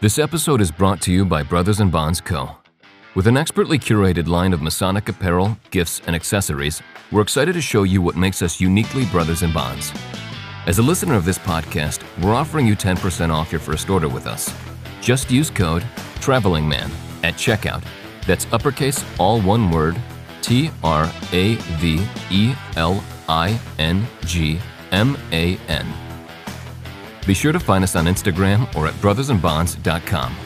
This episode is brought to you by Brothers and Bonds Co. With an expertly curated line of Masonic apparel, gifts, and accessories, we're excited to show you what makes us uniquely Brothers and Bonds. As a listener of this podcast, we're offering you 10% off your first order with us. Just use code TRAVELINGMAN at checkout. That's uppercase, all one word, T R A V E L I N G M A N. Be sure to find us on Instagram or at brothersandbonds.com.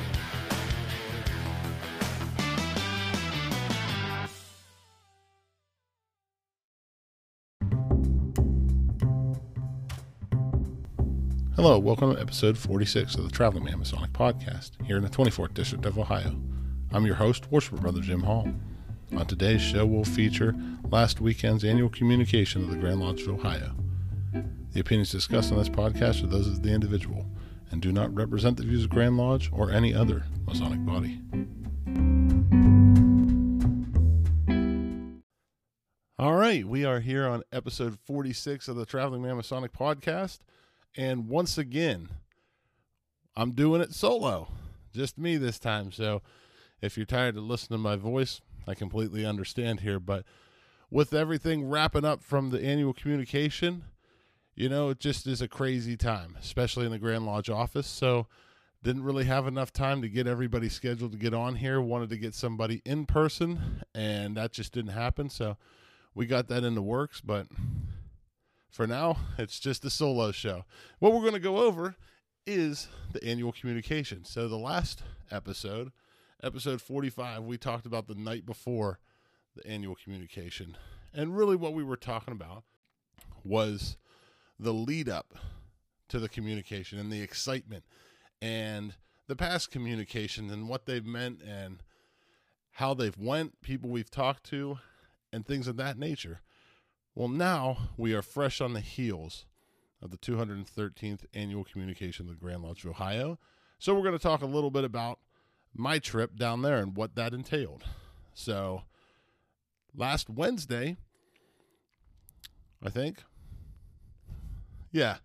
Hello, welcome to episode 46 of the Traveling Man Masonic Podcast here in the 24th District of Ohio. I'm your host, Worshipful Brother Jim Hall. On today's show, we'll feature last weekend's annual communication of the Grand Lodge of Ohio. The opinions discussed on this podcast are those of the individual and do not represent the views of Grand Lodge or any other Masonic body. All right, we are here on episode 46 of the Traveling Man Masonic Podcast. And once again, I'm doing it solo, just me this time. So if you're tired of listening to my voice, I completely understand here. But with everything wrapping up from the annual communication, you know, it just is a crazy time, especially in the Grand Lodge office. So didn't really have enough time to get everybody scheduled to get on here. Wanted to get somebody in person, and that just didn't happen. So we got that in the works, but for now, it's just a solo show. What we're going to go over is the annual communication. So, the last episode, episode 45, we talked about the night before the annual communication. And really, what we were talking about was the lead up to the communication and the excitement and the past communication and what they've meant and how they've went, people we've talked to, and things of that nature. Well, now we are fresh on the heels of the 213th annual communication of the Grand Lodge of Ohio. So we're going to talk a little bit about my trip down there and what that entailed. So last Wednesday, I think, yeah,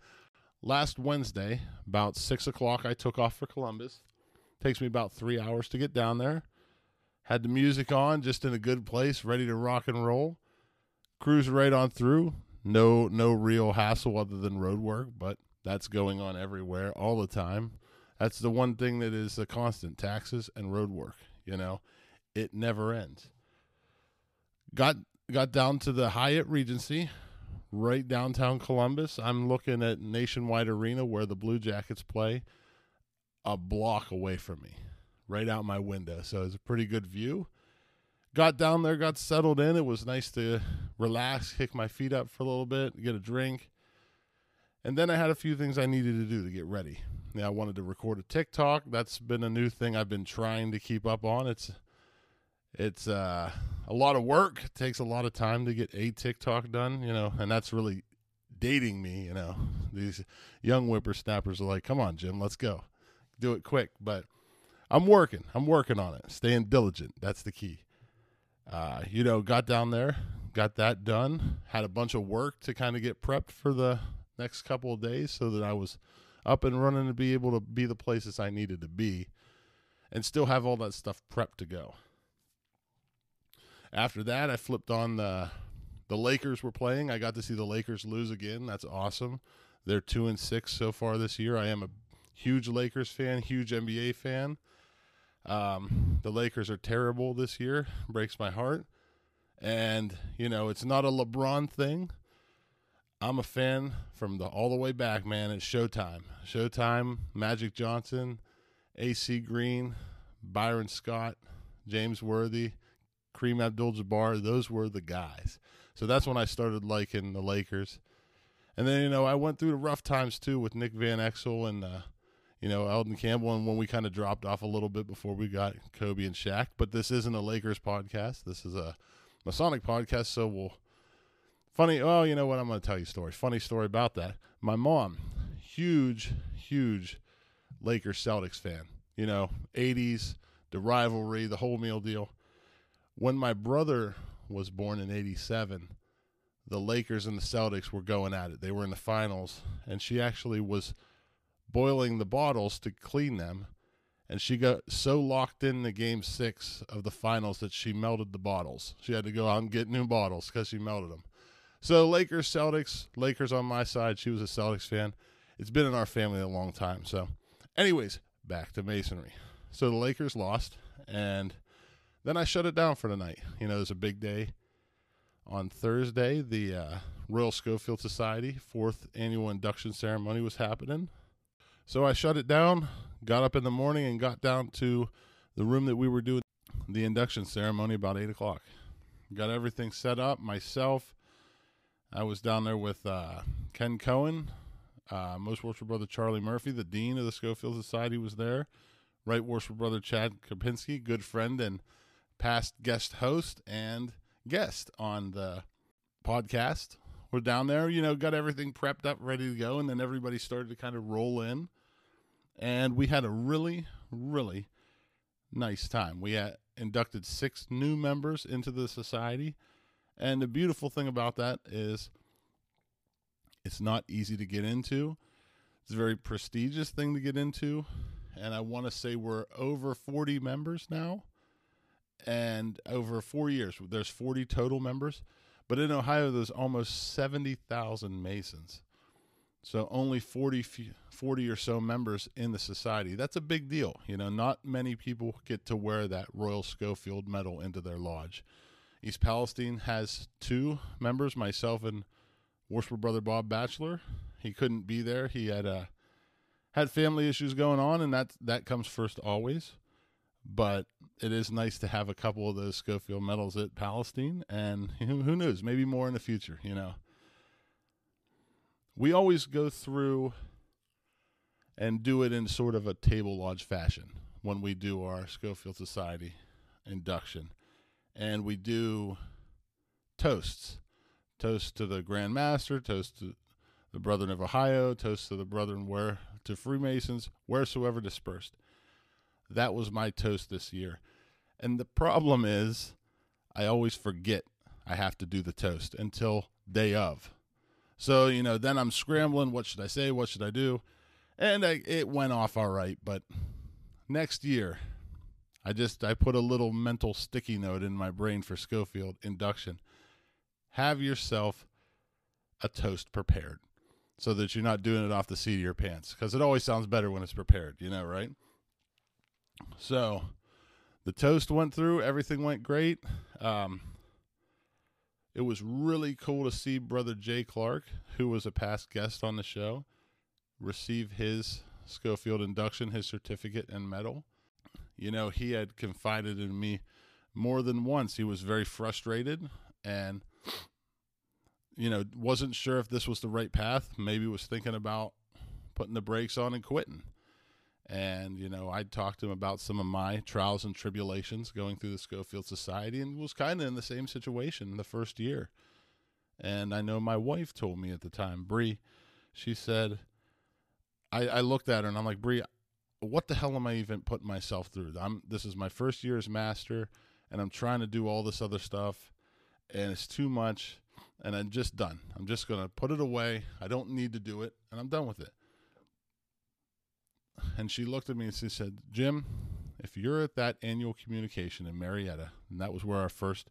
last Wednesday, about six o'clock, I took off for Columbus. Takes me about three hours to get down there. Had the music on, just in a good place, ready to rock and roll cruise right on through. No, no real hassle other than road work, but that's going on everywhere all the time. That's the one thing that is a constant: taxes and road work. You know, it never ends. Got got down to the Hyatt Regency, right downtown Columbus. I'm looking at Nationwide Arena where the Blue Jackets play, a block away from me, right out my window. So it's a pretty good view got down there, got settled in. It was nice to relax, kick my feet up for a little bit, get a drink. And then I had a few things I needed to do to get ready. Yeah, I wanted to record a TikTok. That's been a new thing I've been trying to keep up on. It's it's uh, a lot of work. It takes a lot of time to get a TikTok done, you know, and that's really dating me, you know. These young whippersnappers are like, "Come on, Jim, let's go. Do it quick." But I'm working. I'm working on it. Staying diligent. That's the key uh, you know, got down there, got that done, had a bunch of work to kind of get prepped for the next couple of days so that I was up and running to be able to be the places I needed to be and still have all that stuff prepped to go. After that, I flipped on the the Lakers were playing. I got to see the Lakers lose again. That's awesome. They're 2 and 6 so far this year. I am a huge Lakers fan, huge NBA fan. Um, the Lakers are terrible this year. Breaks my heart. And, you know, it's not a LeBron thing. I'm a fan from the all the way back, man. It's Showtime. Showtime, Magic Johnson, AC Green, Byron Scott, James Worthy, Kareem Abdul Jabbar. Those were the guys. So that's when I started liking the Lakers. And then, you know, I went through the rough times too with Nick Van Exel and uh, you know, Elden Campbell, and when we kind of dropped off a little bit before we got Kobe and Shaq. But this isn't a Lakers podcast. This is a Masonic podcast. So we'll funny. Oh, you know what? I'm going to tell you a story. Funny story about that. My mom, huge, huge Lakers Celtics fan. You know, 80s, the rivalry, the whole meal deal. When my brother was born in 87, the Lakers and the Celtics were going at it. They were in the finals, and she actually was boiling the bottles to clean them and she got so locked in the game six of the finals that she melted the bottles. She had to go out and get new bottles because she melted them. So Lakers, Celtics, Lakers on my side. She was a Celtics fan. It's been in our family a long time. So, anyways, back to masonry. So the Lakers lost, and then I shut it down for the night. You know, it was a big day. On Thursday, the uh, Royal Schofield Society fourth annual induction ceremony was happening. So I shut it down, got up in the morning, and got down to the room that we were doing the induction ceremony about 8 o'clock. Got everything set up myself. I was down there with uh, Ken Cohen, uh, Most Worship Brother Charlie Murphy, the Dean of the Schofield Society, was there. Right Worship Brother Chad Kapinski, good friend and past guest host and guest on the podcast. We're down there, you know, got everything prepped up, ready to go, and then everybody started to kind of roll in and we had a really, really nice time. We had inducted six new members into the society, and the beautiful thing about that is it's not easy to get into. It's a very prestigious thing to get into, and I want to say we're over 40 members now, and over four years, there's 40 total members. But in Ohio, there's almost 70,000 Masons. So only 40, 40 or so members in the society. That's a big deal. You know, not many people get to wear that Royal Schofield medal into their lodge. East Palestine has two members, myself and Worshipful Brother Bob Batchelor. He couldn't be there. He had uh, had family issues going on, and that that comes first always. But it is nice to have a couple of those Schofield medals at Palestine, and who, knows, maybe more in the future. You know we always go through and do it in sort of a table lodge fashion when we do our Schofield Society induction. And we do toasts. Toast to the Grand Master, toast to the Brethren of Ohio, toast to the Brethren where to Freemasons, wheresoever dispersed. That was my toast this year. And the problem is I always forget I have to do the toast until day of. So, you know, then I'm scrambling. What should I say? What should I do? And I, it went off all right. But next year, I just I put a little mental sticky note in my brain for Schofield induction. Have yourself a toast prepared so that you're not doing it off the seat of your pants because it always sounds better when it's prepared, you know, right? So the toast went through, everything went great. Um, it was really cool to see Brother Jay Clark, who was a past guest on the show, receive his Schofield induction, his certificate and medal. You know, he had confided in me more than once. He was very frustrated and, you know, wasn't sure if this was the right path. Maybe was thinking about putting the brakes on and quitting. And, you know, I talked to him about some of my trials and tribulations going through the Schofield Society and was kind of in the same situation the first year. And I know my wife told me at the time, Bree, she said, I, I looked at her and I'm like, Bree, what the hell am I even putting myself through? I'm this is my first year as master and I'm trying to do all this other stuff and it's too much and I'm just done. I'm just going to put it away. I don't need to do it and I'm done with it and she looked at me and she said, Jim, if you're at that annual communication in Marietta, and that was where our first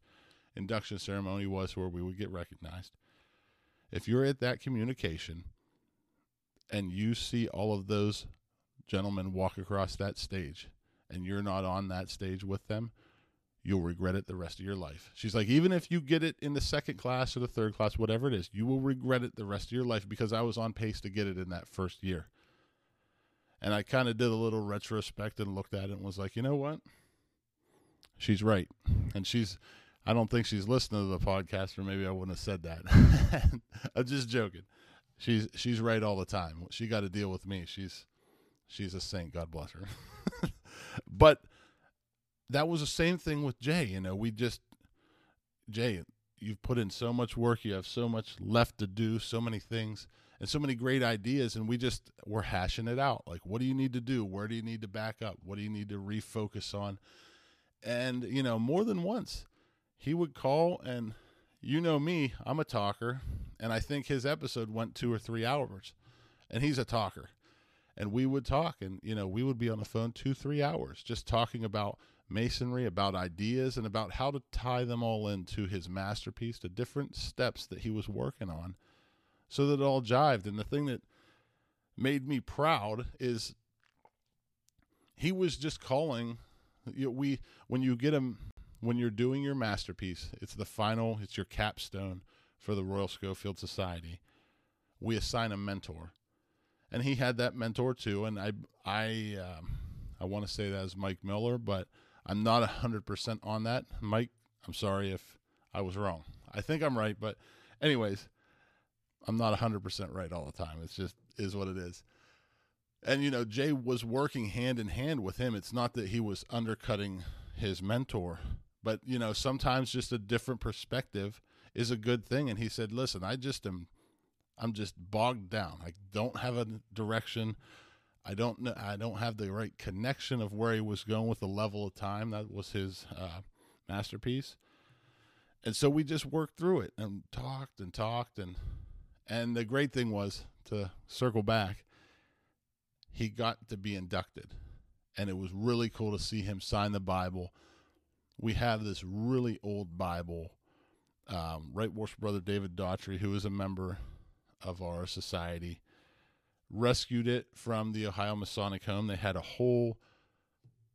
induction ceremony was, where we would get recognized. If you're at that communication and you see all of those gentlemen walk across that stage and you're not on that stage with them, you'll regret it the rest of your life. She's like, even if you get it in the second class or the third class, whatever it is, you will regret it the rest of your life because I was on pace to get it in that first year. And I kind of did a little retrospect and looked at it and was like, you know what? She's right. And she's, I don't think she's listening to the podcast, or maybe I wouldn't have said that. I'm just joking. She's she's right all the time. She got to deal with me. She's she's a saint. God bless her. but that was the same thing with Jay. You know, we just Jay, you've put in so much work. You have so much left to do. So many things and so many great ideas and we just we're hashing it out. Like what do you need to do? Where do you need to back up? What do you need to refocus on? And you know more than once he would call and you know me i'm a talker and i think his episode went two or three hours and he's a talker. And we would talk and you know we would be on the phone two three hours just talking about masonry about ideas and about how to tie them all into his masterpiece the different steps that he was working on so that it all jived and the thing that made me proud is he was just calling you know, we when you get him when you're doing your masterpiece it's the final it's your capstone for the royal schofield society we assign a mentor and he had that mentor too. And I I um, I want to say that is Mike Miller, but I'm not hundred percent on that. Mike, I'm sorry if I was wrong. I think I'm right, but anyways, I'm not hundred percent right all the time. It's just is what it is. And you know, Jay was working hand in hand with him. It's not that he was undercutting his mentor, but you know, sometimes just a different perspective is a good thing. And he said, "Listen, I just am I'm just bogged down. I don't have a direction. I don't know. I don't have the right connection of where he was going with the level of time. That was his uh, masterpiece. And so we just worked through it and talked and talked and and the great thing was to circle back. He got to be inducted, and it was really cool to see him sign the Bible. We have this really old Bible. Um, right Worship Brother David Daughtry, who is a member of our society, rescued it from the Ohio Masonic Home. They had a whole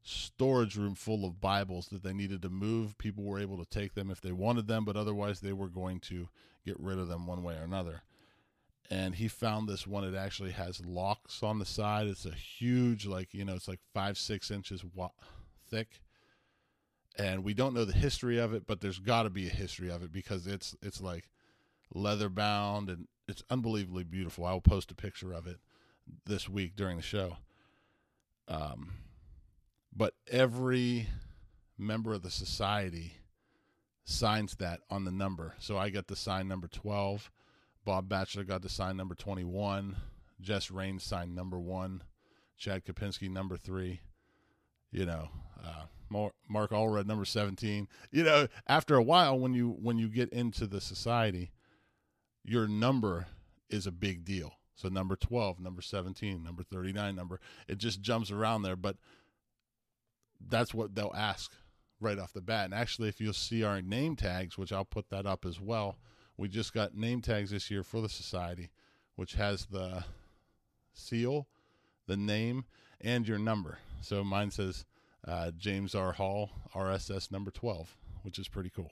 storage room full of Bibles that they needed to move. People were able to take them if they wanted them, but otherwise they were going to get rid of them one way or another. And he found this one. It actually has locks on the side. It's a huge, like, you know, it's like five, six inches wa- thick. And we don't know the history of it, but there's got to be a history of it because it's it's like leather bound and it's unbelievably beautiful. I will post a picture of it this week during the show. Um, but every member of the society signs that on the number. So I got to sign number 12. Bob Batchelor got to sign number 21. Jess Raines signed number one. Chad Kapinski number three. You know, uh, Mark Allred number 17. You know, after a while, when you when you get into the society, your number is a big deal. So number 12, number 17, number 39, number it just jumps around there, but that's what they'll ask right off the bat. And actually if you'll see our name tags, which I'll put that up as well, we just got name tags this year for the society, which has the seal, the name, and your number. So mine says uh, James R. Hall, RSS number 12, which is pretty cool.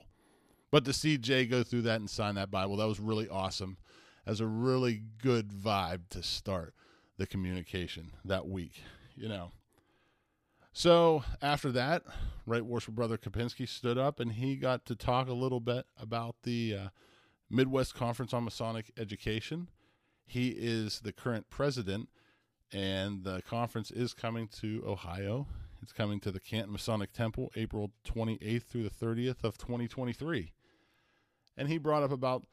But to see Jay go through that and sign that Bible, that was really awesome. As a really good vibe to start the communication that week, you know. So after that, Right Worship Brother Kapinski stood up and he got to talk a little bit about the uh, Midwest Conference on Masonic Education. He is the current president, and the conference is coming to Ohio. It's coming to the Canton Masonic Temple April 28th through the 30th of 2023 and he brought up about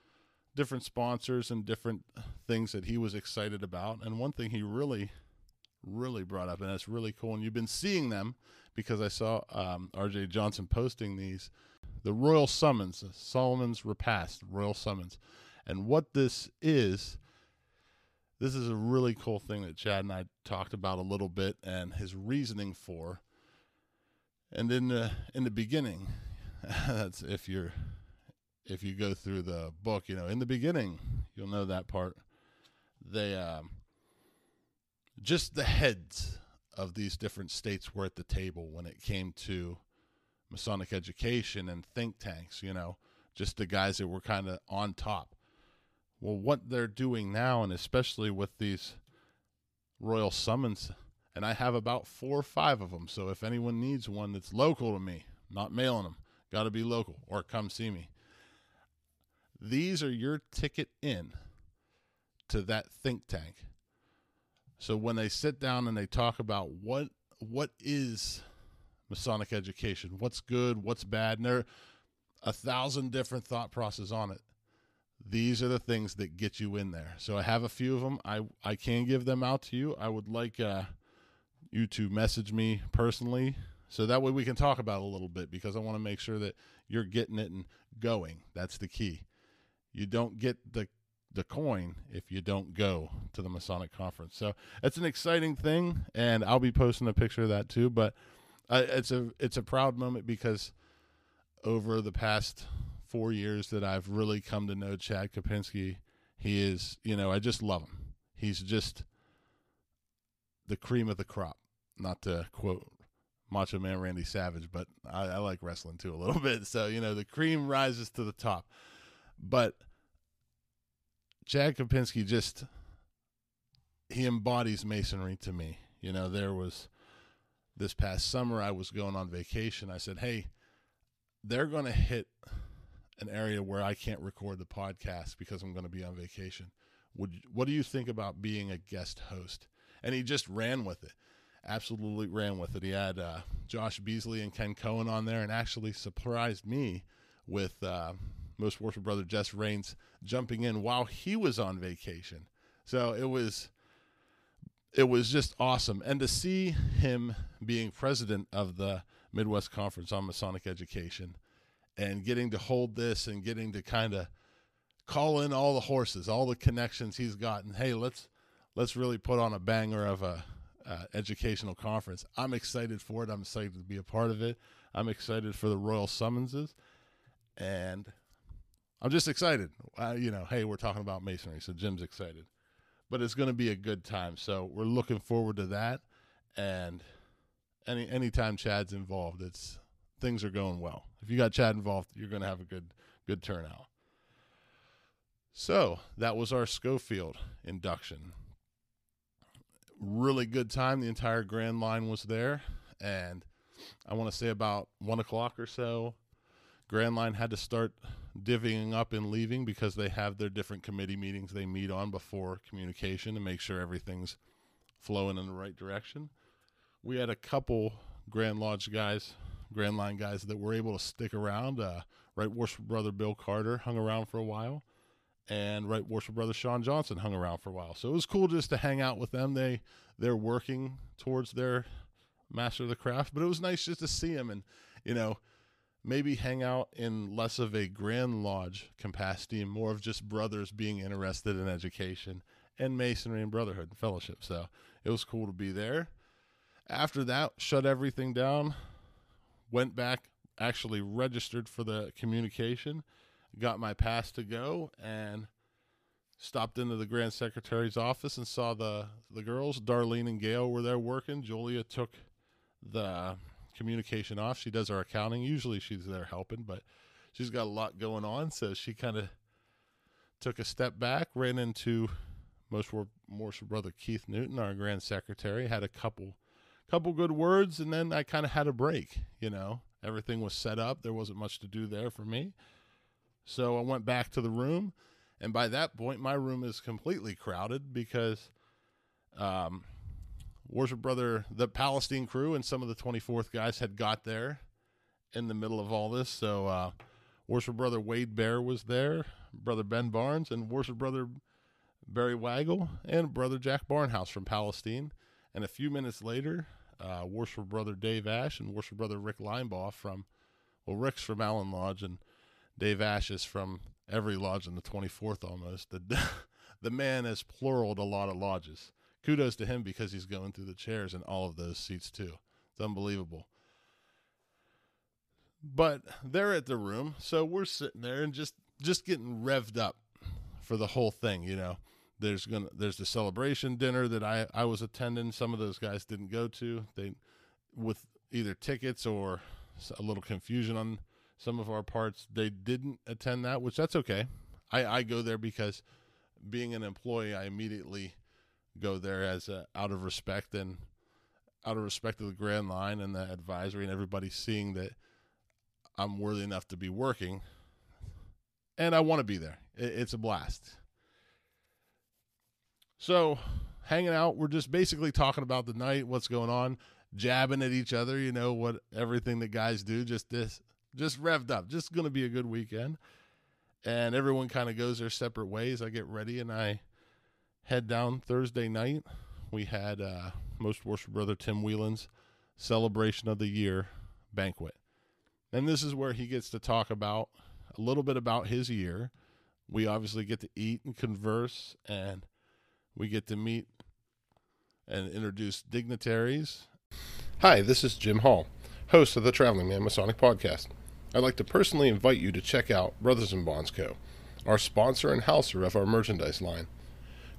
different sponsors and different things that he was excited about. And one thing he really, really brought up, and that's really cool, and you've been seeing them because I saw um, RJ Johnson posting these the Royal Summons, Solomon's Repast, Royal Summons. And what this is, this is a really cool thing that Chad and I talked about a little bit and his reasoning for. And in the in the beginning, that's if you're if you go through the book, you know, in the beginning, you'll know that part. They um, just the heads of these different states were at the table when it came to Masonic education and think tanks, you know, just the guys that were kind of on top. Well, what they're doing now, and especially with these royal summons, and I have about four or five of them. So if anyone needs one that's local to me, not mailing them, got to be local or come see me. These are your ticket in to that think tank. So when they sit down and they talk about what what is Masonic education, what's good, what's bad, and there are a thousand different thought processes on it. These are the things that get you in there. So I have a few of them. I I can give them out to you. I would like uh, you to message me personally so that way we can talk about a little bit because I want to make sure that you're getting it and going. That's the key. You don't get the the coin if you don't go to the Masonic conference. So it's an exciting thing, and I'll be posting a picture of that too. But uh, it's a it's a proud moment because over the past four years that I've really come to know Chad Kopinski, he is you know I just love him. He's just the cream of the crop. Not to quote Macho Man Randy Savage, but I, I like wrestling too a little bit. So you know the cream rises to the top, but Chad Kopinski just he embodies masonry to me. You know, there was this past summer I was going on vacation. I said, "Hey, they're going to hit an area where I can't record the podcast because I'm going to be on vacation. Would what do you think about being a guest host?" And he just ran with it. Absolutely ran with it. He had uh, Josh Beasley and Ken Cohen on there, and actually surprised me with uh, most worship brother Jess Rains jumping in while he was on vacation. So it was it was just awesome. And to see him being president of the Midwest Conference on Masonic Education and getting to hold this and getting to kind of call in all the horses, all the connections he's gotten. Hey, let's let's really put on a banger of a uh, educational conference. I'm excited for it. I'm excited to be a part of it. I'm excited for the royal summonses, and I'm just excited. Uh, you know, hey, we're talking about masonry, so Jim's excited, but it's going to be a good time. So we're looking forward to that, and any anytime Chad's involved, it's things are going well. If you got Chad involved, you're going to have a good good turnout. So that was our Schofield induction. Really good time. The entire Grand Line was there, and I want to say about one o'clock or so, Grand Line had to start divvying up and leaving because they have their different committee meetings they meet on before communication to make sure everything's flowing in the right direction. We had a couple Grand Lodge guys, Grand Line guys that were able to stick around. Uh, right Worship Brother Bill Carter hung around for a while, and Right Worship Brother Sean Johnson hung around for a while. So it was cool just to hang out with them. They they're working towards their master of the craft, but it was nice just to see them and you know maybe hang out in less of a grand lodge capacity and more of just brothers being interested in education and masonry and brotherhood and fellowship. So it was cool to be there. After that, shut everything down, went back, actually registered for the communication, got my pass to go, and stopped into the grand secretary's office and saw the the girls. Darlene and Gail were there working. Julia took the communication off. She does our accounting. Usually she's there helping, but she's got a lot going on. So she kind of took a step back, ran into most Morse brother Keith Newton, our grand secretary, had a couple couple good words, and then I kind of had a break. You know, everything was set up. There wasn't much to do there for me. So I went back to the room, and by that point, my room is completely crowded because um, Worship Brother, the Palestine crew, and some of the 24th guys had got there in the middle of all this. So, uh, Worship Brother Wade Bear was there, Brother Ben Barnes, and Worship Brother Barry Waggle, and Brother Jack Barnhouse from Palestine. And a few minutes later, uh, Worship Brother Dave Ash and Worship Brother Rick Linebaugh from, well, Rick's from Allen Lodge, and Dave Ash is from every lodge in the 24th almost. The, the man has pluraled a lot of lodges kudos to him because he's going through the chairs in all of those seats too. It's unbelievable. But they're at the room, so we're sitting there and just just getting revved up for the whole thing, you know. There's gonna there's the celebration dinner that I I was attending. Some of those guys didn't go to. They with either tickets or a little confusion on some of our parts. They didn't attend that, which that's okay. I I go there because being an employee, I immediately go there as a, out of respect and out of respect of the Grand Line and the advisory and everybody seeing that I'm worthy enough to be working, and I want to be there. It, it's a blast. So, hanging out, we're just basically talking about the night, what's going on, jabbing at each other. You know what everything that guys do. Just this, just revved up. Just going to be a good weekend, and everyone kind of goes their separate ways. I get ready and I head down Thursday night. We had uh, most worship brother Tim Whelan's celebration of the year banquet, and this is where he gets to talk about a little bit about his year, we obviously get to eat and converse, and we get to meet and introduce dignitaries. Hi, this is Jim Hall, host of the Traveling Man Masonic Podcast. I'd like to personally invite you to check out Brothers and Bonds Co., our sponsor and houser of our merchandise line.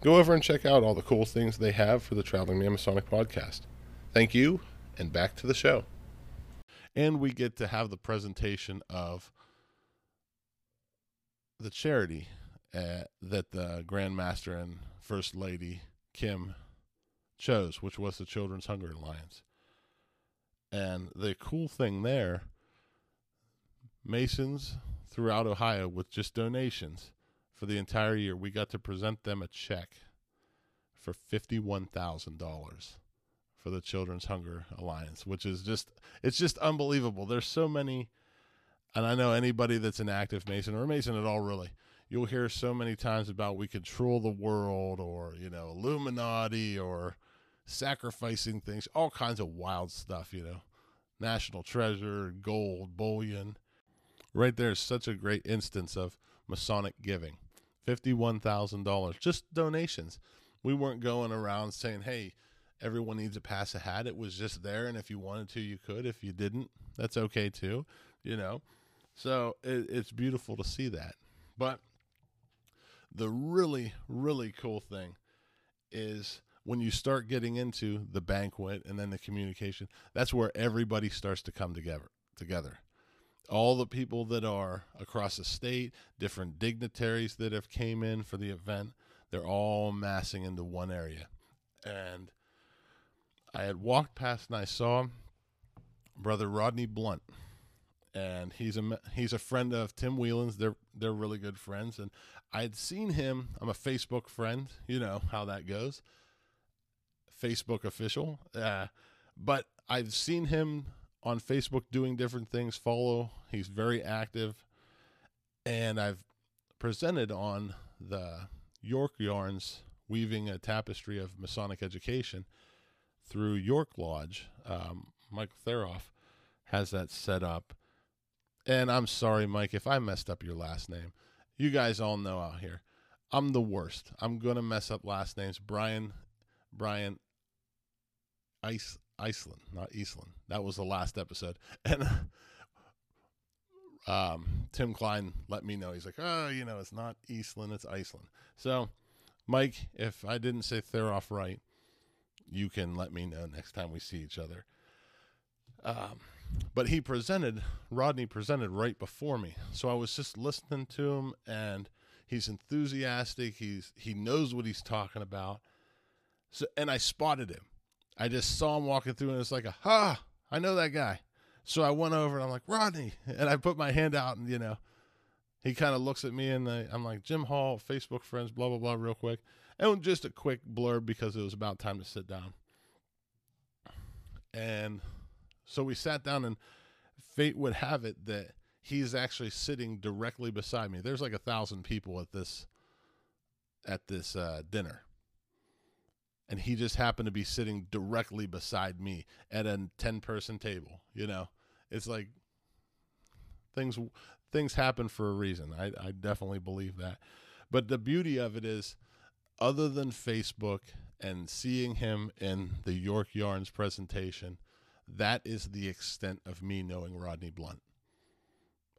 Go over and check out all the cool things they have for the Traveling Man Masonic Podcast. Thank you, and back to the show. And we get to have the presentation of the charity uh, that the Grand Master and First Lady Kim chose, which was the Children's Hunger Alliance. And the cool thing there, Masons throughout Ohio with just donations for the entire year, we got to present them a check for $51,000 for the Children's Hunger Alliance, which is just, it's just unbelievable. There's so many, and I know anybody that's an active Mason or Mason at all, really, you'll hear so many times about we control the world or, you know, Illuminati or sacrificing things, all kinds of wild stuff, you know, national treasure, gold, bullion. Right there is such a great instance of Masonic giving. $51,000, just donations. We weren't going around saying, hey, everyone needs to pass a hat. It was just there. And if you wanted to, you could. If you didn't, that's okay too, you know. So it, it's beautiful to see that. But the really, really cool thing is when you start getting into the banquet and then the communication, that's where everybody starts to come together. Together, all the people that are across the state, different dignitaries that have came in for the event, they're all massing into one area. And I had walked past and I saw brother Rodney Blunt, and he's a he's a friend of Tim Whelan's. They're they're really good friends, and I had seen him. I'm a Facebook friend. You know how that goes. Facebook official, uh, but I've seen him on Facebook doing different things. Follow. He's very active, and I've presented on the York Yarns weaving a tapestry of Masonic education through York Lodge. Um, Michael Theroff has that set up. And I'm sorry, Mike, if I messed up your last name. You guys all know out here. I'm the worst. I'm gonna mess up last names. Brian, Brian, Ice, Iceland, not Eastland. That was the last episode. And um, Tim Klein let me know. He's like, oh, you know, it's not Eastland, it's Iceland. So, Mike, if I didn't say Theroff right, you can let me know next time we see each other. Um, but he presented, Rodney presented right before me. So I was just listening to him and he's enthusiastic. He's, he knows what he's talking about. So, and I spotted him. I just saw him walking through and it's like, ha, I know that guy. So I went over and I'm like, Rodney. And I put my hand out and, you know, he kind of looks at me and I, I'm like, Jim Hall, Facebook friends, blah, blah, blah, real quick. And just a quick blurb because it was about time to sit down. And so we sat down, and fate would have it that he's actually sitting directly beside me. There's like a thousand people at this at this uh, dinner, and he just happened to be sitting directly beside me at a ten person table. You know, it's like things things happen for a reason. I, I definitely believe that. But the beauty of it is other than Facebook and seeing him in the York Yarns presentation, that is the extent of me knowing Rodney Blunt.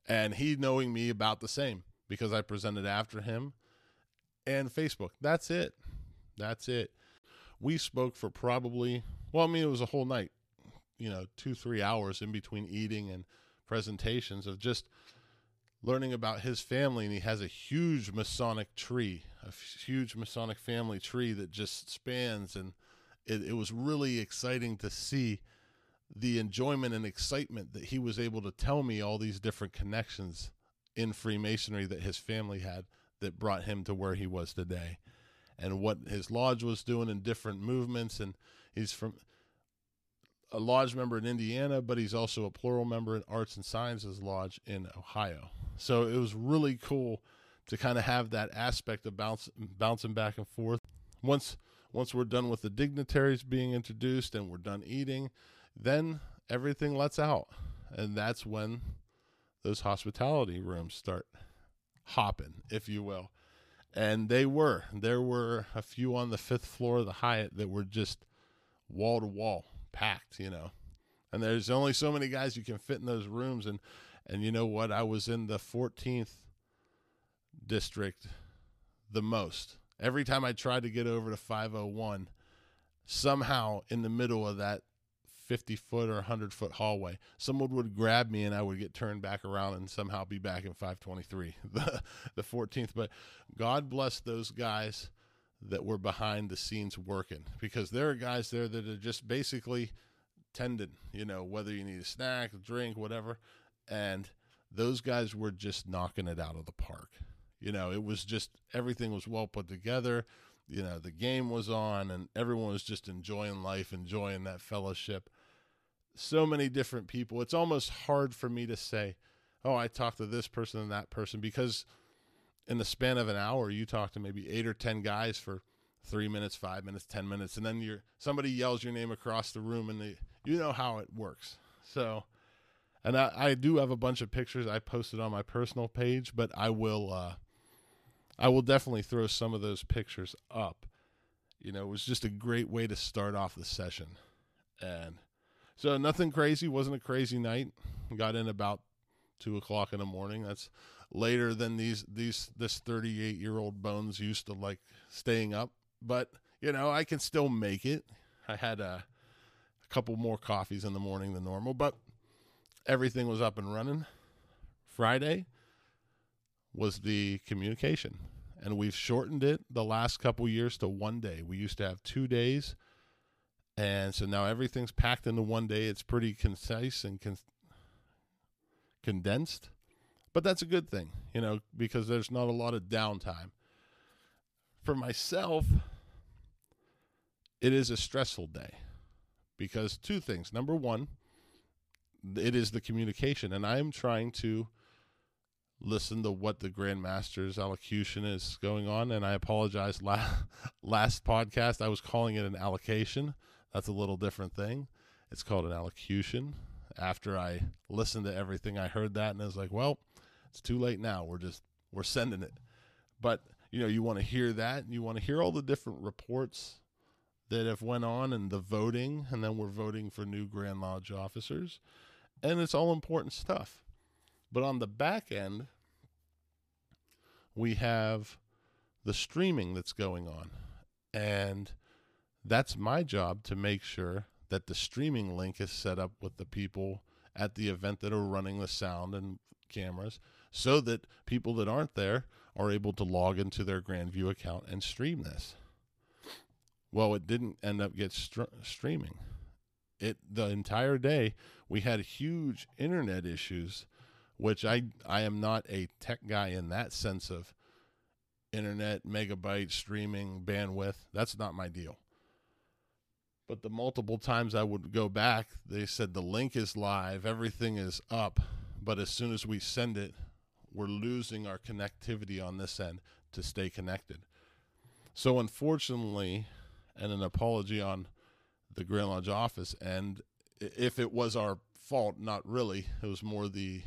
And he knowing me about the same because I presented after him and Facebook. That's it. That's it. We spoke for probably, well, I mean, it was a whole night, you know, two, three hours in between eating and presentations of just learning about his family. And he has a huge Masonic tree a huge Masonic family tree that just spans, and it, it was really exciting to see the enjoyment and excitement that he was able to tell me all these different connections in Freemasonry that his family had that brought him to where he was today and what his lodge was doing in different movements and he's from a lodge member in Indiana but he's also a plural member in Arts and Sciences Lodge in Ohio. So it was really cool to kind of have that aspect of bounce, bouncing back and forth. Once once we're done with the dignitaries being introduced and we're done eating, then everything lets out, and that's when those hospitality rooms start hopping, if you will. And they were. There were a few on the fifth floor of the Hyatt that were just wall to wall packed, you know. And there's only so many guys you can fit in those rooms. And, and you know what? I was in the 14th district the most. Every time I tried to get over to 501, somehow in the middle of that 50 foot or 100 foot hallway, someone would grab me and I would get turned back around and somehow be back in 523, the, the 14th. But God bless those guys that were behind the scenes working because there are guys there that are just basically tending, you know, whether you need a snack, a drink, whatever. And those guys were just knocking it out of the park. You know, it was just everything was well put together. You know, the game was on and everyone was just enjoying life, enjoying that fellowship. So many different people. It's almost hard for me to say, oh, I talked to this person and that person because in the span of an hour, you talk to maybe eight or 10 guys for three minutes, five minutes, 10 minutes. And then you're, somebody yells your name across the room and they, you know how it works. So, and I, I do have a bunch of pictures I posted on my personal page, but I will, uh, I will definitely throw some of those pictures up. You know, it was just a great way to start off the session. And so nothing crazy, wasn't a crazy night. Got in about two o'clock in the morning. That's later than these these this 38 year old bones used to like staying up. But you know, I can still make it. I had a, a couple more coffees in the morning than normal, but everything was up and running. Friday was the communication, and we've shortened it the last couple years to one day. We used to have two days, and so now everything's packed into one day. It's pretty concise and con- condensed, but that's a good thing, you know, because there's not a lot of downtime. For myself, it is a stressful day because two things. Number one, it is the communication, and I am trying to listen to what the Grandmaster's allocution is going on. And I apologize. Last, last podcast, I was calling it an allocation. That's a little different thing. It's called an allocution. After I listened to everything, I heard that and I was like, well, it's too late now. We're just, we're sending it. But, you know, you want to hear that. and You want to hear all the different reports that have went on and the voting. And then we're voting for new Grand Lodge officers. And it's all important stuff. But on the back end, we have the streaming that's going on. And that's my job to make sure that the streaming link is set up with the people at the event that are running the sound and cameras so that people that aren't there are able to log into their Grandview account and stream this. Well, it didn't end up get str- streaming. It the entire day we had huge internet issues which I I am not a tech guy in that sense of internet megabyte streaming bandwidth. That's not my deal. But the multiple times I would go back, they said the link is live, everything is up, but as soon as we send it, we're losing our connectivity on this end to stay connected. So unfortunately, and an apology on the Grand Lodge office and if it was our fault, not really. It was more the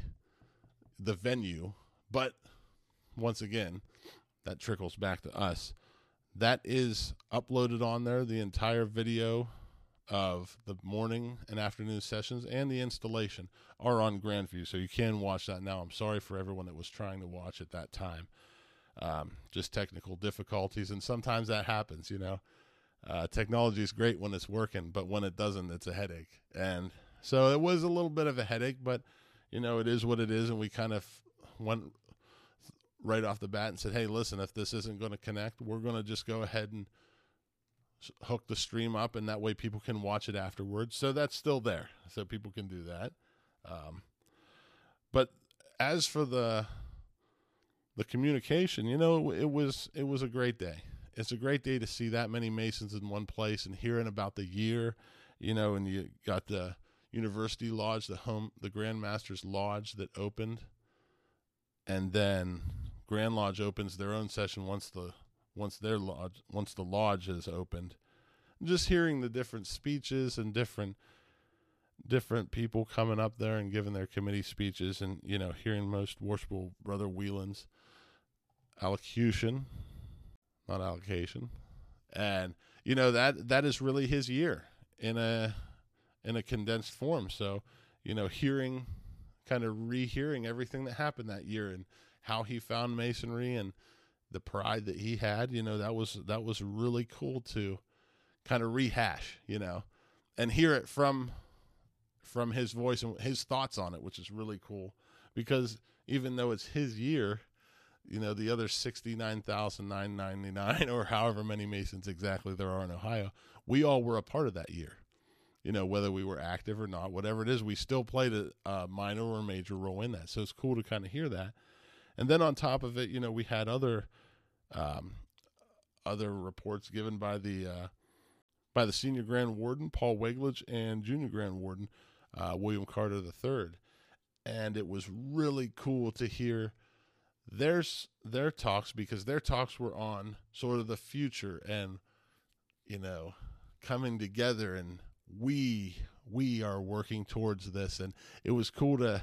the venue. But once again, that trickles back to us. That is uploaded on there, the entire video of the morning and afternoon sessions and the installation are on Grandview. So you can watch that now. I'm sorry for everyone that was trying to watch at that time. Um, just technical difficulties. And sometimes that happens, you know. Uh, technology is great when it's working, but when it doesn't, it's a headache. And so it was a little bit of a headache, but you know, it is what it is. And we kind of went right off the bat and said, hey, listen, if this isn't going to connect, we're going to just go ahead and hook the stream up, and that way people can watch it afterwards. So that's still there, so people can do that. Um, but as for the the communication, you know, it was it was a great day. It's a great day to see that many Masons in one place and hearing about the year, you know, and you got the University Lodge, the home, the Grand Masters Lodge that opened, and then Grand Lodge opens their own session once the once their lodge once the lodge is opened. Just hearing the different speeches and different different people coming up there and giving their committee speeches, and you know, hearing most worshipful Brother Whelan's allocution, not allocation, and you know that that is really his year in a in a condensed form. So, you know, hearing, kind of rehearing everything that happened that year and how he found masonry and the pride that he had, you know, that was that was really cool to kind of rehash, you know, and hear it from from his voice and his thoughts on it, which is really cool because even though it's his year, you know, the other 69,999 or however many Masons exactly there are in Ohio, we all were a part of that year you know, whether we were active or not, whatever it is, we still played a, a minor or major role in that. So it's cool to kind of hear that. And then on top of it, you know, we had other um, other reports given by the uh, by the senior grand warden Paul Wegledge and junior grand warden uh, William Carter III, and it was really cool to hear their their talks because their talks were on sort of the future and you know coming together and we we are working towards this. And it was cool to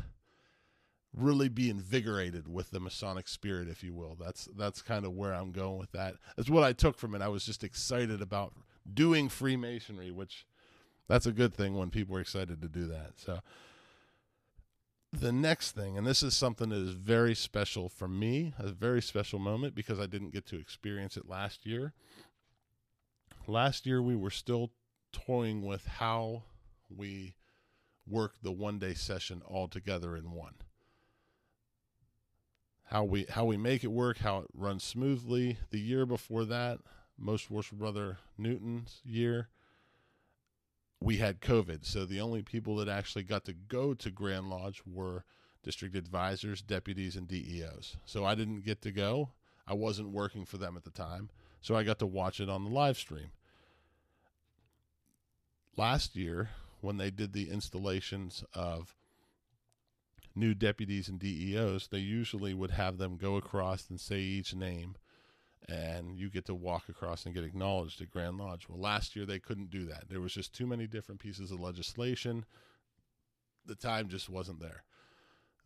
really be invigorated with the masonic spirit if you will. That's that's kind of where i'm going with that. That's what i took from it. I was just excited about doing freemasonry which that's a good thing when people are excited to do that. So the next thing and this is something that is very special for me a very special moment because i didn't get to experience it last year. Last year we were still toying with how we work the one day session all together in one. How we how we make it work, how it runs smoothly. The year before that, most worship brother Newton's year, we had COVID. So the only people that actually got to go to Grand Lodge were district advisors, deputies, and DEOs. So I didn't get to go. I wasn't working for them at the time. So I got to watch it on the live stream last year when they did the installations of new deputies and DEOs, they usually would have them go across and say each name, and you get to walk across and get acknowledged at Grand Lodge. Well, last year they couldn't do that. There was just too many different pieces of legislation. The time just wasn't there.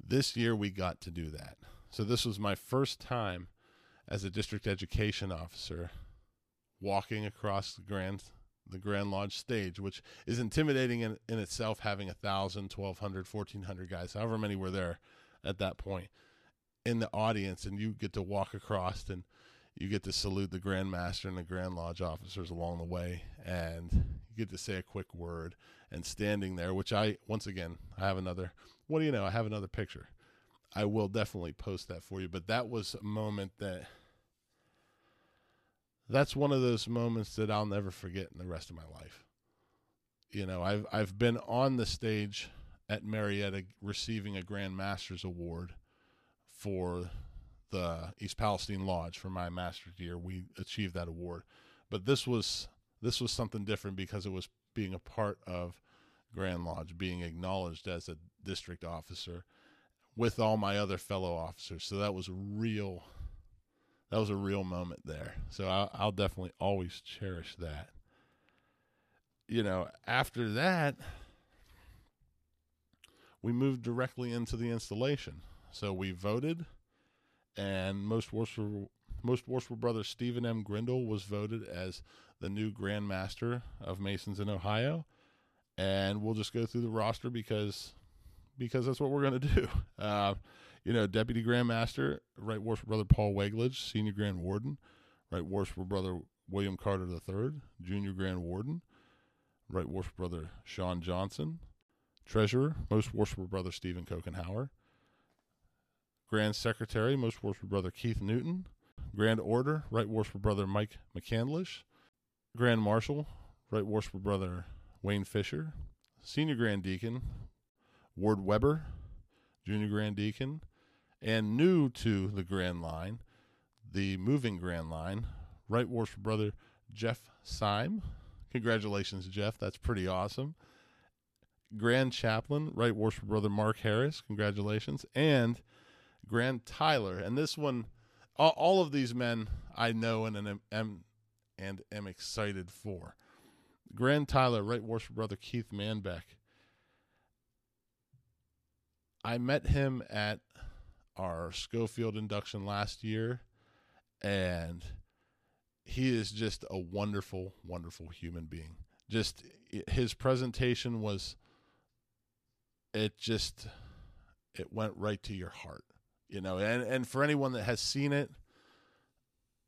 This year we got to do that. So this was my first time as a district education officer walking across the Grand the Grand Lodge stage, which is intimidating in, in itself, having a thousand, twelve hundred, fourteen hundred guys, however many were there at that point in the audience, and you get to walk across and you get to salute the Grand Master and the Grand Lodge officers along the way, and you get to say a quick word and standing there, which I once again I have another. What do you know? I have another picture. I will definitely post that for you, but that was a moment that that's one of those moments that I'll never forget in the rest of my life. You know, I've I've been on the stage at Marietta receiving a Grand Masters award for the East Palestine Lodge for my master's year. We achieved that award, but this was this was something different because it was being a part of Grand Lodge, being acknowledged as a district officer with all my other fellow officers. So that was real that was a real moment there. So I'll, I'll definitely always cherish that. You know, after that, we moved directly into the installation. So we voted, and most worshipful, most worshipful brother Stephen M. Grindle was voted as the new Grand Master of Masons in Ohio. And we'll just go through the roster because because that's what we're going to do. Uh, you know, Deputy Grand Master, Right Worshipful Brother Paul Wegledge, Senior Grand Warden, Right Worshipful Brother William Carter III, Junior Grand Warden, Right Worshipful Brother Sean Johnson, Treasurer, Most Worshipful Brother Stephen Kokenhauer, Grand Secretary, Most Worshipful Brother Keith Newton, Grand Orator, Right Worshipful Brother Mike McCandlish, Grand Marshal, Right Worshipful Brother Wayne Fisher, Senior Grand Deacon, Ward Weber, Junior Grand Deacon, and new to the Grand Line, the moving Grand Line, Right Worshipful Brother Jeff Syme. Congratulations, Jeff. That's pretty awesome. Grand Chaplain, Right Worshipful Brother Mark Harris. Congratulations. And Grand Tyler. And this one, all, of these men I know and am, am and am excited for. Grand Tyler, Right Worshipful Brother Keith Manbeck. I met him at our Schofield induction last year, and he is just a wonderful, wonderful human being. Just his presentation was, it just, it went right to your heart, you know. And and for anyone that has seen it,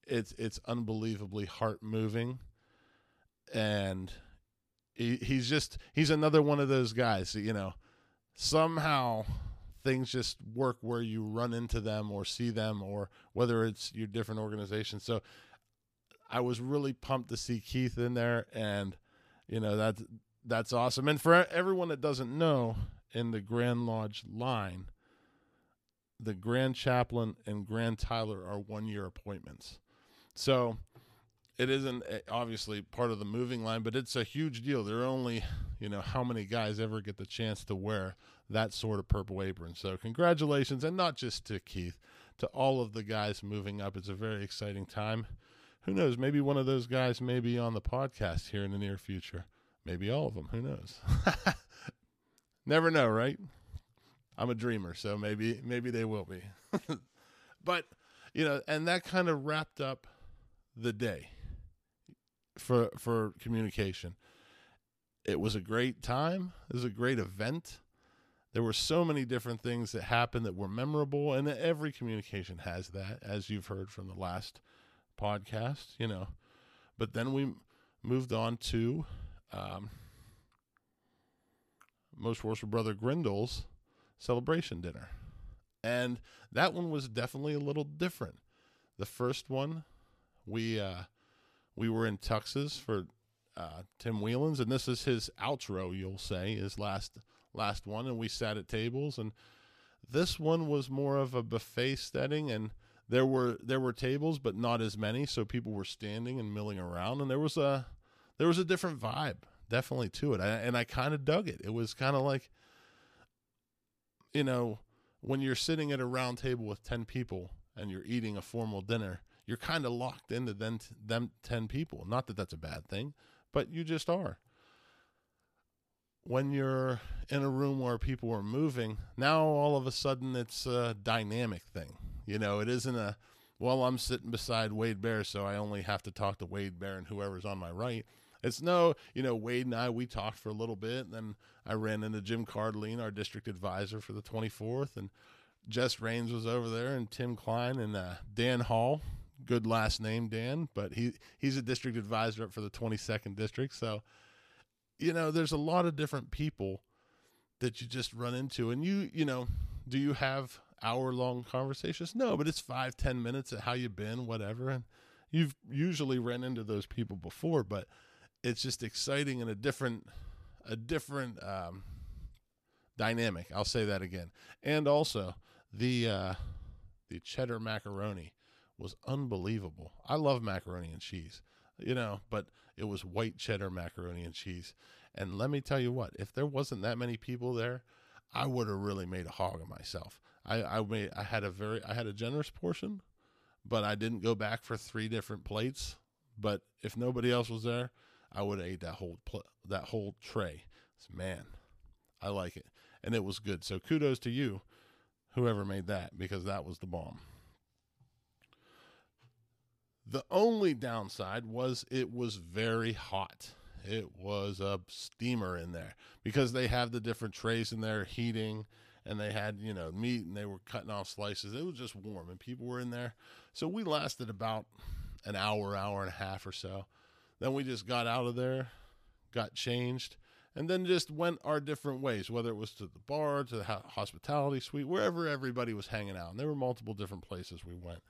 it's it's unbelievably heart moving, and he, he's just he's another one of those guys, you know. Somehow things just work where you run into them or see them or whether it's your different organizations. So I was really pumped to see Keith in there and you know that's that's awesome. And for everyone that doesn't know in the Grand Lodge line, the Grand Chaplain and Grand Tyler are one year appointments. So it isn't eh, obviously part of the moving line, but it's a huge deal. There are only, you know, how many guys ever get the chance to wear that sort of purple apron. So congratulations, and not just to Keith, to all of the guys moving up. It's a very exciting time. Who knows? Maybe one of those guys may be on the podcast here in the near future. Maybe all of them. Who knows? Never know, right? I'm a dreamer, so maybe maybe they will be. but you know, and that kind of wrapped up the day for for communication. It was a great time. It was a great event. There were so many different things that happened that were memorable, and every communication has that, as you've heard from the last podcast, you know. But then we moved on to um, Most Worshipful Brother Grindle's celebration dinner. And that one was definitely a little different. The first one, we uh, we were in Tux's for uh, Tim Whelans, and this is his outro. You'll say his last last one, and we sat at tables. And this one was more of a buffet setting, and there were there were tables, but not as many, so people were standing and milling around, and there was a there was a different vibe definitely to it, I, and I kind of dug it. It was kind of like, you know, when you're sitting at a round table with ten people and you're eating a formal dinner, you're kind of locked into them them ten people. Not that that's a bad thing, but you just are. When you're in a room where people are moving, now all of a sudden it's a dynamic thing you know, it isn't a well, I'm sitting beside Wade Bear, so I only have to talk to Wade Bear and whoever's on my right. It's no, you know, Wade and I, we talked for a little bit, and then I ran into Jim Cardline, our district advisor for the 24th, and Jess Rains was over there, and Tim Klein and uh, Dan Hall. Good last name, Dan, but he he's a district advisor for the 22nd district. So, you know, there's a lot of different people that you just run into, and you, you know, do you have hour long conversations. No, but it's five, ten minutes of how you been, whatever. And you've usually ran into those people before, but it's just exciting and a different, a different um, dynamic. I'll say that again. And also the uh, the cheddar macaroni was unbelievable. I love macaroni and cheese, you know, but it was white cheddar macaroni and cheese. And let me tell you what, if there wasn't that many people there, I would have really made a hog of myself. I I made I had a very I had a generous portion, but I didn't go back for three different plates. But if nobody else was there, I would have ate that whole pl- that whole tray. So, man, I like it, and it was good. So kudos to you, whoever made that, because that was the bomb. The only downside was it was very hot. It was a steamer in there because they have the different trays in there heating and they had you know meat and they were cutting off slices. It was just warm and people were in there. So we lasted about an hour hour and a half or so. Then we just got out of there got changed and then just went our different ways whether it was to the bar to the hospitality suite wherever everybody was hanging out and there were multiple different places we went.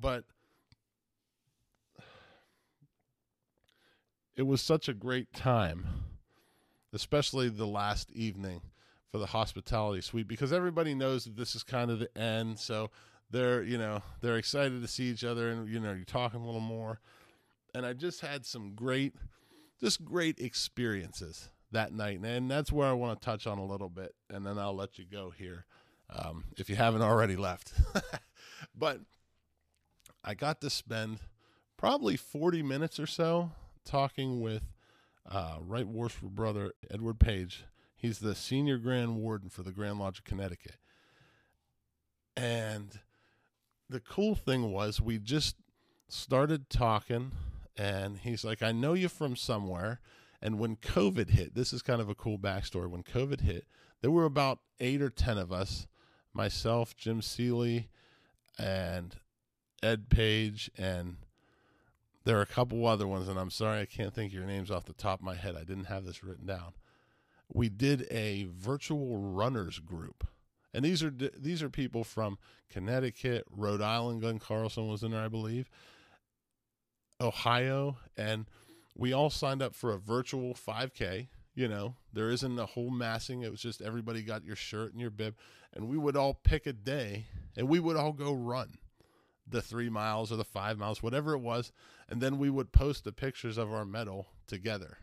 But it was such a great time especially the last evening for the hospitality suite because everybody knows that this is kind of the end. So they're, you know, they're excited to see each other and, you know, you're talking a little more. And I just had some great, just great experiences that night. And that's where I want to touch on a little bit. And then I'll let you go here um, if you haven't already left. but I got to spend probably 40 minutes or so talking with uh, Right Brother Edward Page He's the senior grand warden for the Grand Lodge of Connecticut. And the cool thing was we just started talking, and he's like, I know you from somewhere. And when COVID hit, this is kind of a cool backstory. When COVID hit, there were about eight or 10 of us myself, Jim Seeley, and Ed Page, and there are a couple other ones. And I'm sorry I can't think your names off the top of my head. I didn't have this written down. We did a virtual runners group. And these are these are people from Connecticut, Rhode Island. Glenn Carlson was in there, I believe. Ohio, and we all signed up for a virtual 5K. You know, there isn't a whole massing. It was just everybody got your shirt and your bib, and we would all pick a day and we would all go run the three miles or the five miles, whatever it was, and then we would post the pictures of our medal together,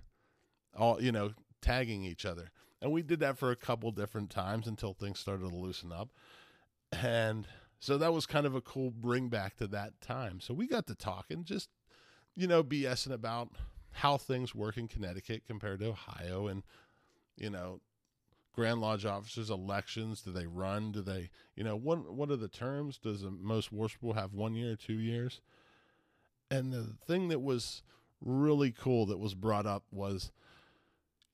all you know, tagging each other. And we did that for a couple different times until things started to loosen up. And so that was kind of a cool bring back to that time. So we got to talking, just, you know, BSing about how things work in Connecticut compared to Ohio and, you know, Grand Lodge officers' elections. Do they run? Do they, you know, what, what are the terms? Does the most worshipful have one year, or two years? And the thing that was really cool that was brought up was,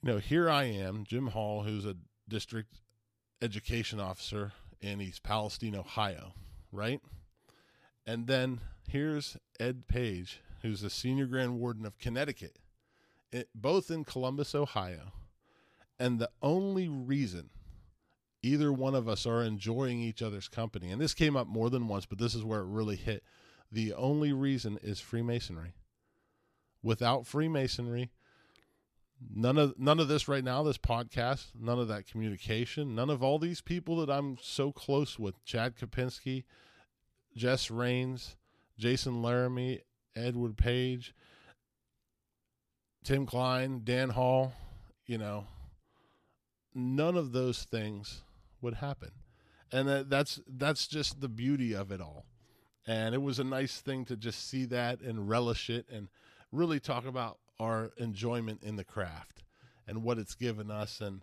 you know, here I am, Jim Hall, who's a district education officer in East Palestine, Ohio, right? And then here's Ed Page, who's the senior grand warden of Connecticut, it, both in Columbus, Ohio. And the only reason either one of us are enjoying each other's company, and this came up more than once, but this is where it really hit. The only reason is Freemasonry. Without Freemasonry, none of none of this right now this podcast none of that communication none of all these people that i'm so close with chad Kopinski, jess rains jason laramie edward page tim klein dan hall you know none of those things would happen and that, that's that's just the beauty of it all and it was a nice thing to just see that and relish it and really talk about our enjoyment in the craft and what it's given us and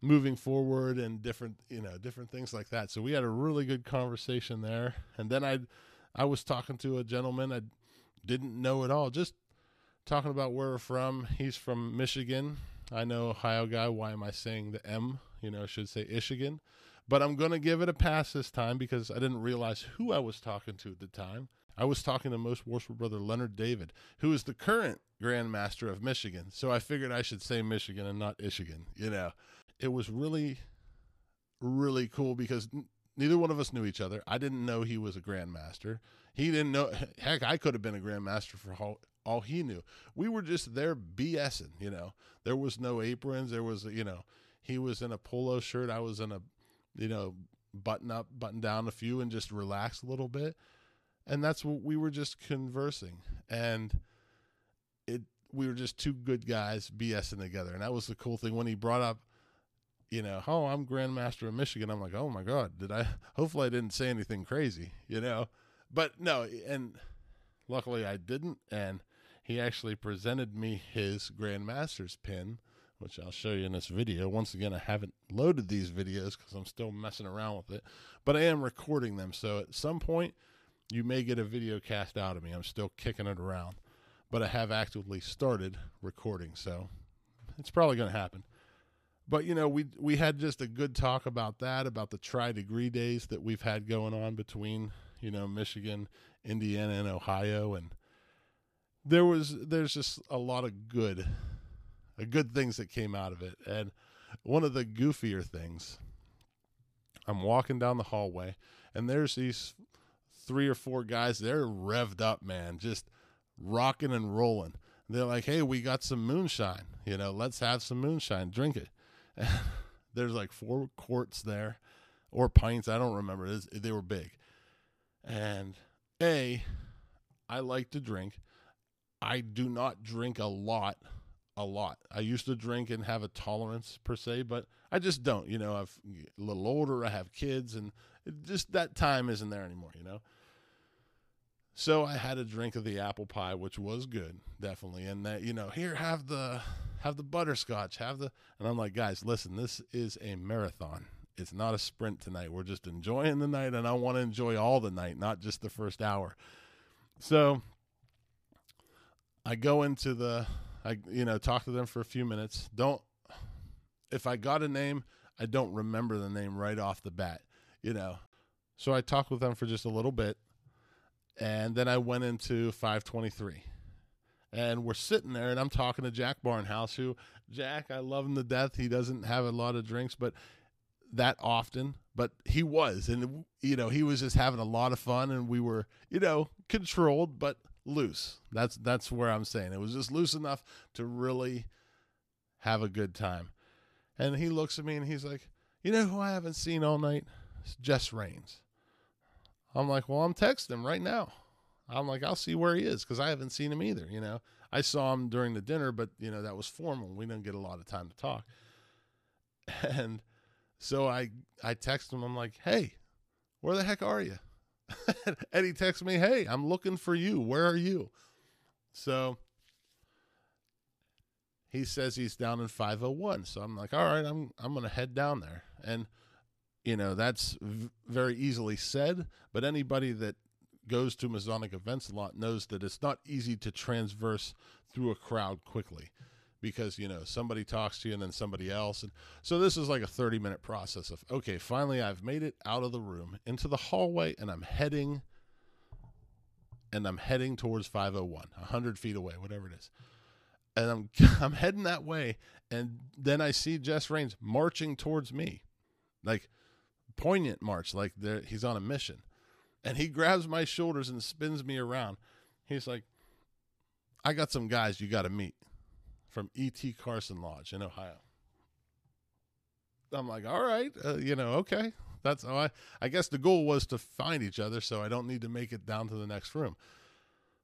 moving forward and different you know different things like that. So we had a really good conversation there. And then i i was talking to a gentleman i didn't know at all just talking about where we're from. He's from michigan. I know ohio guy. Why am i saying the m? You know should say michigan but i'm going to give it a pass this time because i didn't realize who i was talking to at the time I was talking to Most Worshipful Brother Leonard David, who is the current Grand Master of Michigan. So I figured I should say Michigan and not Michigan. You know, it was really, really cool because n- neither one of us knew each other. I didn't know he was a Grand Master. He didn't know. Heck, I could have been a Grand Master for all, all he knew. We were just there BSing. You know, there was no aprons. There was, you know, he was in a polo shirt. I was in a, you know, button up, button down a few, and just relax a little bit. And that's what we were just conversing. And it we were just two good guys bsing together. And that was the cool thing. When he brought up you know oh i'm grandmaster of michigan i'm like oh my god did i hopefully i didn't say anything crazy you know? But no and luckily i didn't. And he actually presented me his grandmaster's pin which I'll show you in this video. Once again, I haven't loaded these videos because I'm still messing around with it, but I am recording them. So at some point, you may get a video cast out of me. I'm still kicking it around, but I have actively started recording, so it's probably going to happen. But you know, we we had just a good talk about that, about the tri degree days that we've had going on between you know Michigan, Indiana, and Ohio, and there was there's just a lot of good, good things that came out of it, and one of the goofier things. I'm walking down the hallway, and there's these three or four guys. They're revved up, man, just rocking and rolling. They're like, "Hey, we got some moonshine. You know, let's have some moonshine. Drink it." There's like four quarts there, or pints. I don't remember. Was, they were big. And a, I like to drink. I do not drink a lot a lot. I used to drink and have a tolerance per se, but I just don't. You know, I'm a little older. I have kids, and just that time isn't there anymore. You know. So I had a drink of the apple pie, which was good, definitely. And that you know, here have the have the butterscotch, have the. And I'm like, guys, listen, this is a marathon. it's not a sprint tonight. We're just enjoying the night, and I want to enjoy all the night, not just the first hour. So I go into the, I you know talk to them for a few minutes. Don't if I got a name, I don't remember the name right off the bat, you know. So I talked with them for just a little bit, and then I went into 523 and we're sitting there and I'm talking to Jack Barnhouse, who Jack, I love him to death. He doesn't have a lot of drinks, but that often, but he was, and you know, he was just having a lot of fun, and we were, you know, controlled but loose. That's that's where I'm saying it was just loose enough to really have a good time. And he looks at me and he's like, "You know who I haven't seen all night? It's Jess Rains." I'm like, "Well, I'm texting him right now." I'm like, I'll see where he is because I haven't seen him either. You know, I saw him during the dinner, but you know that was formal. We didn't get a lot of time to talk. And so I I text him. I'm like, Hey, where the heck are you? and he texts me, Hey, I'm looking for you. Where are you? So he says he's down in 501. So I'm like, all right, I'm I'm gonna head down there. And you know that's v- very easily said, but anybody that goes to Masonic events a lot knows that it's not easy to transverse through a crowd quickly because you know somebody talks to you and then somebody else. And so this is like a 30 minute process of okay finally i've made it out of the room into the hallway and i'm heading and i'm heading towards 501 100 feet away whatever it is. And i'm i'm heading that way. And then i see jess rains marching towards me like poignant march like he's on a mission. And he grabs my shoulders and spins me around. He's like, I got some guys you got to meet from E.T. Carson Lodge in Ohio. I'm like, all right, uh, you know, okay. That's I, I guess the goal was to find each other so I don't need to make it down to the next room.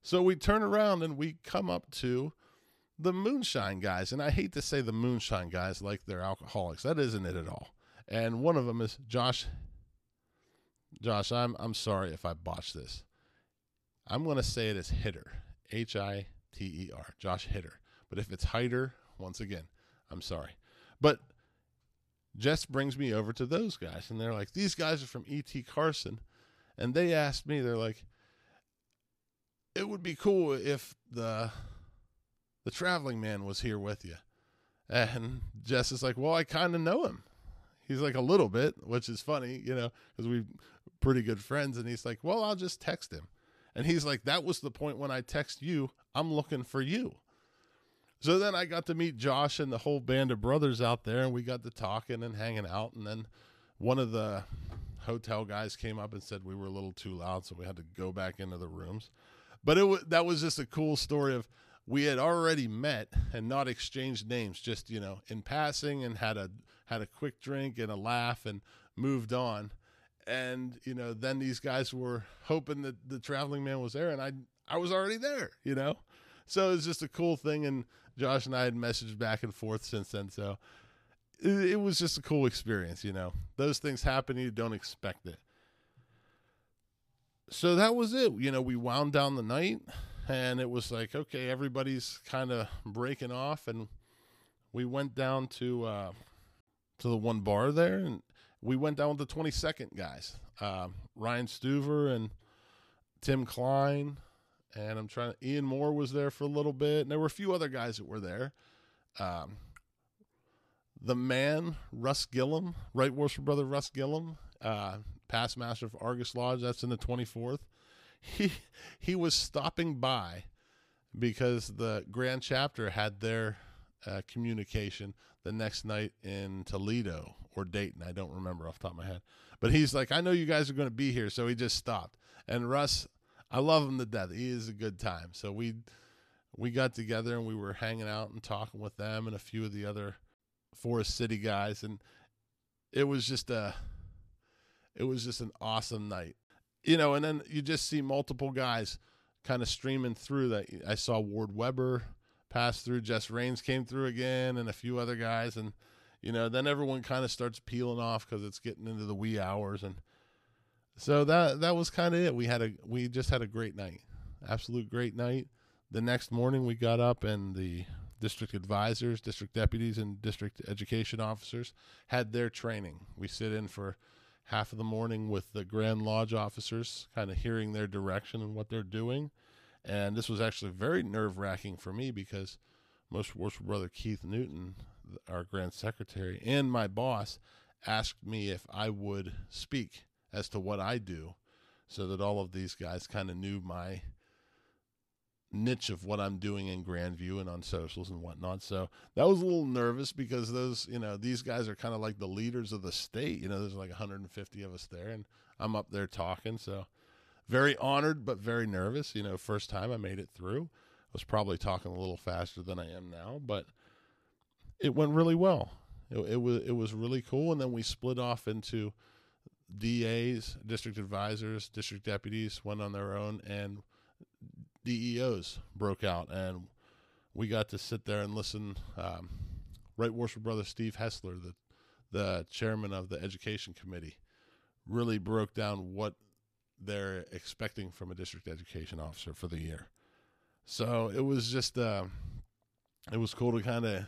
So we turn around and we come up to the moonshine guys. And I hate to say the moonshine guys like they're alcoholics. That isn't it at all. And one of them is Josh Josh, I'm I'm sorry if I botched this. I'm going to say it as Hitter, H I T E R, Josh Hitter. But if it's Hider, once again, I'm sorry. But Jess brings me over to those guys, and they're like, these guys are from E.T. Carson. And they asked me, they're like, it would be cool if the the traveling man was here with you. And Jess is like, well, I kind of know him. He's like a little bit, which is funny, you know, because we're pretty good friends. And he's like, well, I'll just text him. And he's like, that was the point when I text you, I'm looking for you. So then I got to meet Josh and the whole band of brothers out there, and we got to talking and hanging out. And then one of the hotel guys came up and said we were a little too loud, so we had to go back into the rooms. But it that was just a cool story of we had already met and not exchanged names, just you know, in passing, and had a had a quick drink and a laugh and moved on and you know then these guys were hoping that the traveling man was there and i i was already there you know so it was just a cool thing and josh and i had messaged back and forth since then so it, it was just a cool experience you know those things happen you don't expect it so that was it you know we wound down the night and it was like okay everybody's kind of breaking off and we went down to uh to the one bar there and we went down with the 22nd guys uh, Ryan Stuver and Tim Klein. And I'm trying Ian Moore was there for a little bit. And there were a few other guys that were there. Um, the man, Russ Gillum, Right Worship Brother Russ Gillum, uh, past master of Argus Lodge, that's in the 24th. He, he was stopping by because the Grand Chapter had their uh, communication the next night in Toledo or Dayton. I don't remember off top of my head. But he's like, I know you guys are going to be here. So he just stopped. And Russ, I love him to death. He is a good time. So we we got together and we were hanging out and talking with them and a few of the other Forest City guys and it was just a it was just an awesome night. You know, and then you just see multiple guys kind of streaming through that I saw Ward Weber pass through, Jess Rains came through again and a few other guys and you know, then everyone kind of starts peeling off because it's getting into the wee hours, and so that that was kind of it. We had a we just had a great night, absolute great night. The next morning we got up and the district advisors, district deputies, and district education officers had their training. We sit in for half of the morning with the Grand Lodge officers, kind of hearing their direction and what they're doing. And this was actually very nerve wracking for me because most worship brother Keith Newton, our Grand Secretary, and my boss asked me if I would speak as to what I do so that all of these guys kind of knew my niche of what I'm doing in Grandview and on socials and whatnot. So that was a little nervous because those, you know, these guys are kind of like the leaders of the state. You know, there's like 150 of us there, and I'm up there talking. So very honored, but very nervous. You know, first time I made it through. I was probably talking a little faster than I am now, but it went really well. It, it was it was really cool, and then we split off into DAs, district advisors, district deputies went on their own, and DEOs broke out, and we got to sit there and listen. Um, right Worship Brother Steve Hessler, the the chairman of the education committee, really broke down what they're expecting from a district education officer for the year. So it was just uh, it was cool to kind of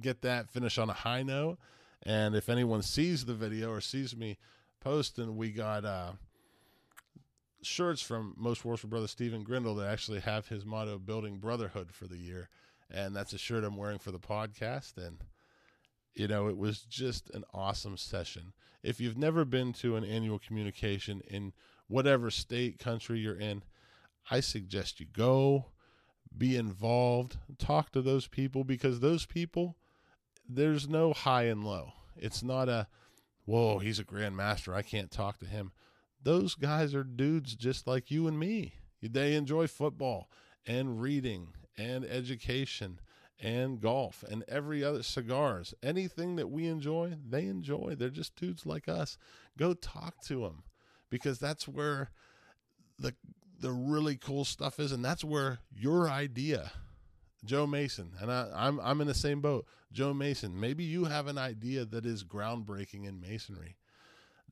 get that finish on a high note. And if anyone sees the video or sees me posting, we got uh, shirts from Most Worship Brother Stephen Grindle that actually have his motto "Building Brotherhood" for the year, and that's a shirt I'm wearing for the podcast. And you know, it was just an awesome session. If you've never been to an annual communication in whatever state, country you're in, I suggest you go, be involved, talk to those people because those people, there's no high and low. It's not a, whoa, he's a grandmaster. I can't talk to him those guys are dudes just like you and me. They enjoy football and reading and education and golf and every other cigars. Anything that we enjoy, they enjoy. They're just dudes like us. Go talk to them because that's where the the really cool stuff is and that's where your idea Joe Mason, and I, I'm I'm in the same boat. Joe Mason, maybe you have an idea that is groundbreaking in masonry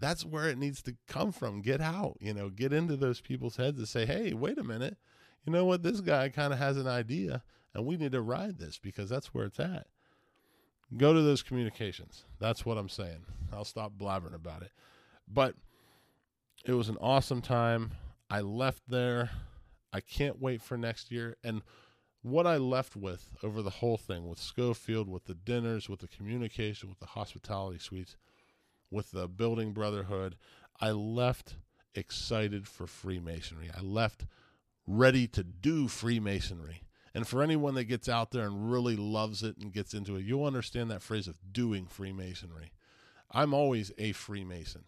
that's where it needs to come from. Get out, you know, get into those people's heads and say, hey, wait a minute. You know what? This guy kind of has an idea and we need to ride this because that's where it's at. Go to those communications. That's what I'm saying. I'll stop blabbering about it. But it was an awesome time. I left there. I can't wait for next year. And what I left with over the whole thing with Schofield, with the dinners, with the communication, with the hospitality suites, with the building brotherhood, I left excited for Freemasonry. I left ready to do Freemasonry. And for anyone that gets out there and really loves it and gets into it, you'll understand that phrase of doing Freemasonry. I'm always a Freemason.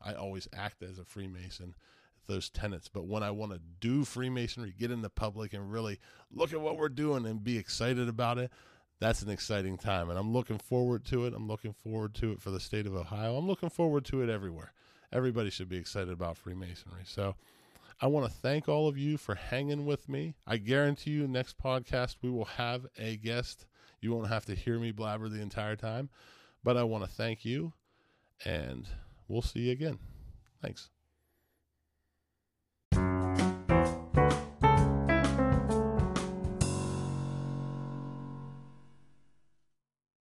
I always act as a Freemason, those tenets. But when I want to do Freemasonry, get in the public and really look at what we're doing and be excited about it, that's an exciting time. And I'm looking forward to it. I'm looking forward to it for the state of Ohio. I'm looking forward to it everywhere. Everybody should be excited about Freemasonry. So I want to thank all of you for hanging with me. I guarantee you, next podcast, we will have a guest. You won't have to hear me blabber the entire time. But I want to thank you, and we'll see you again. Thanks.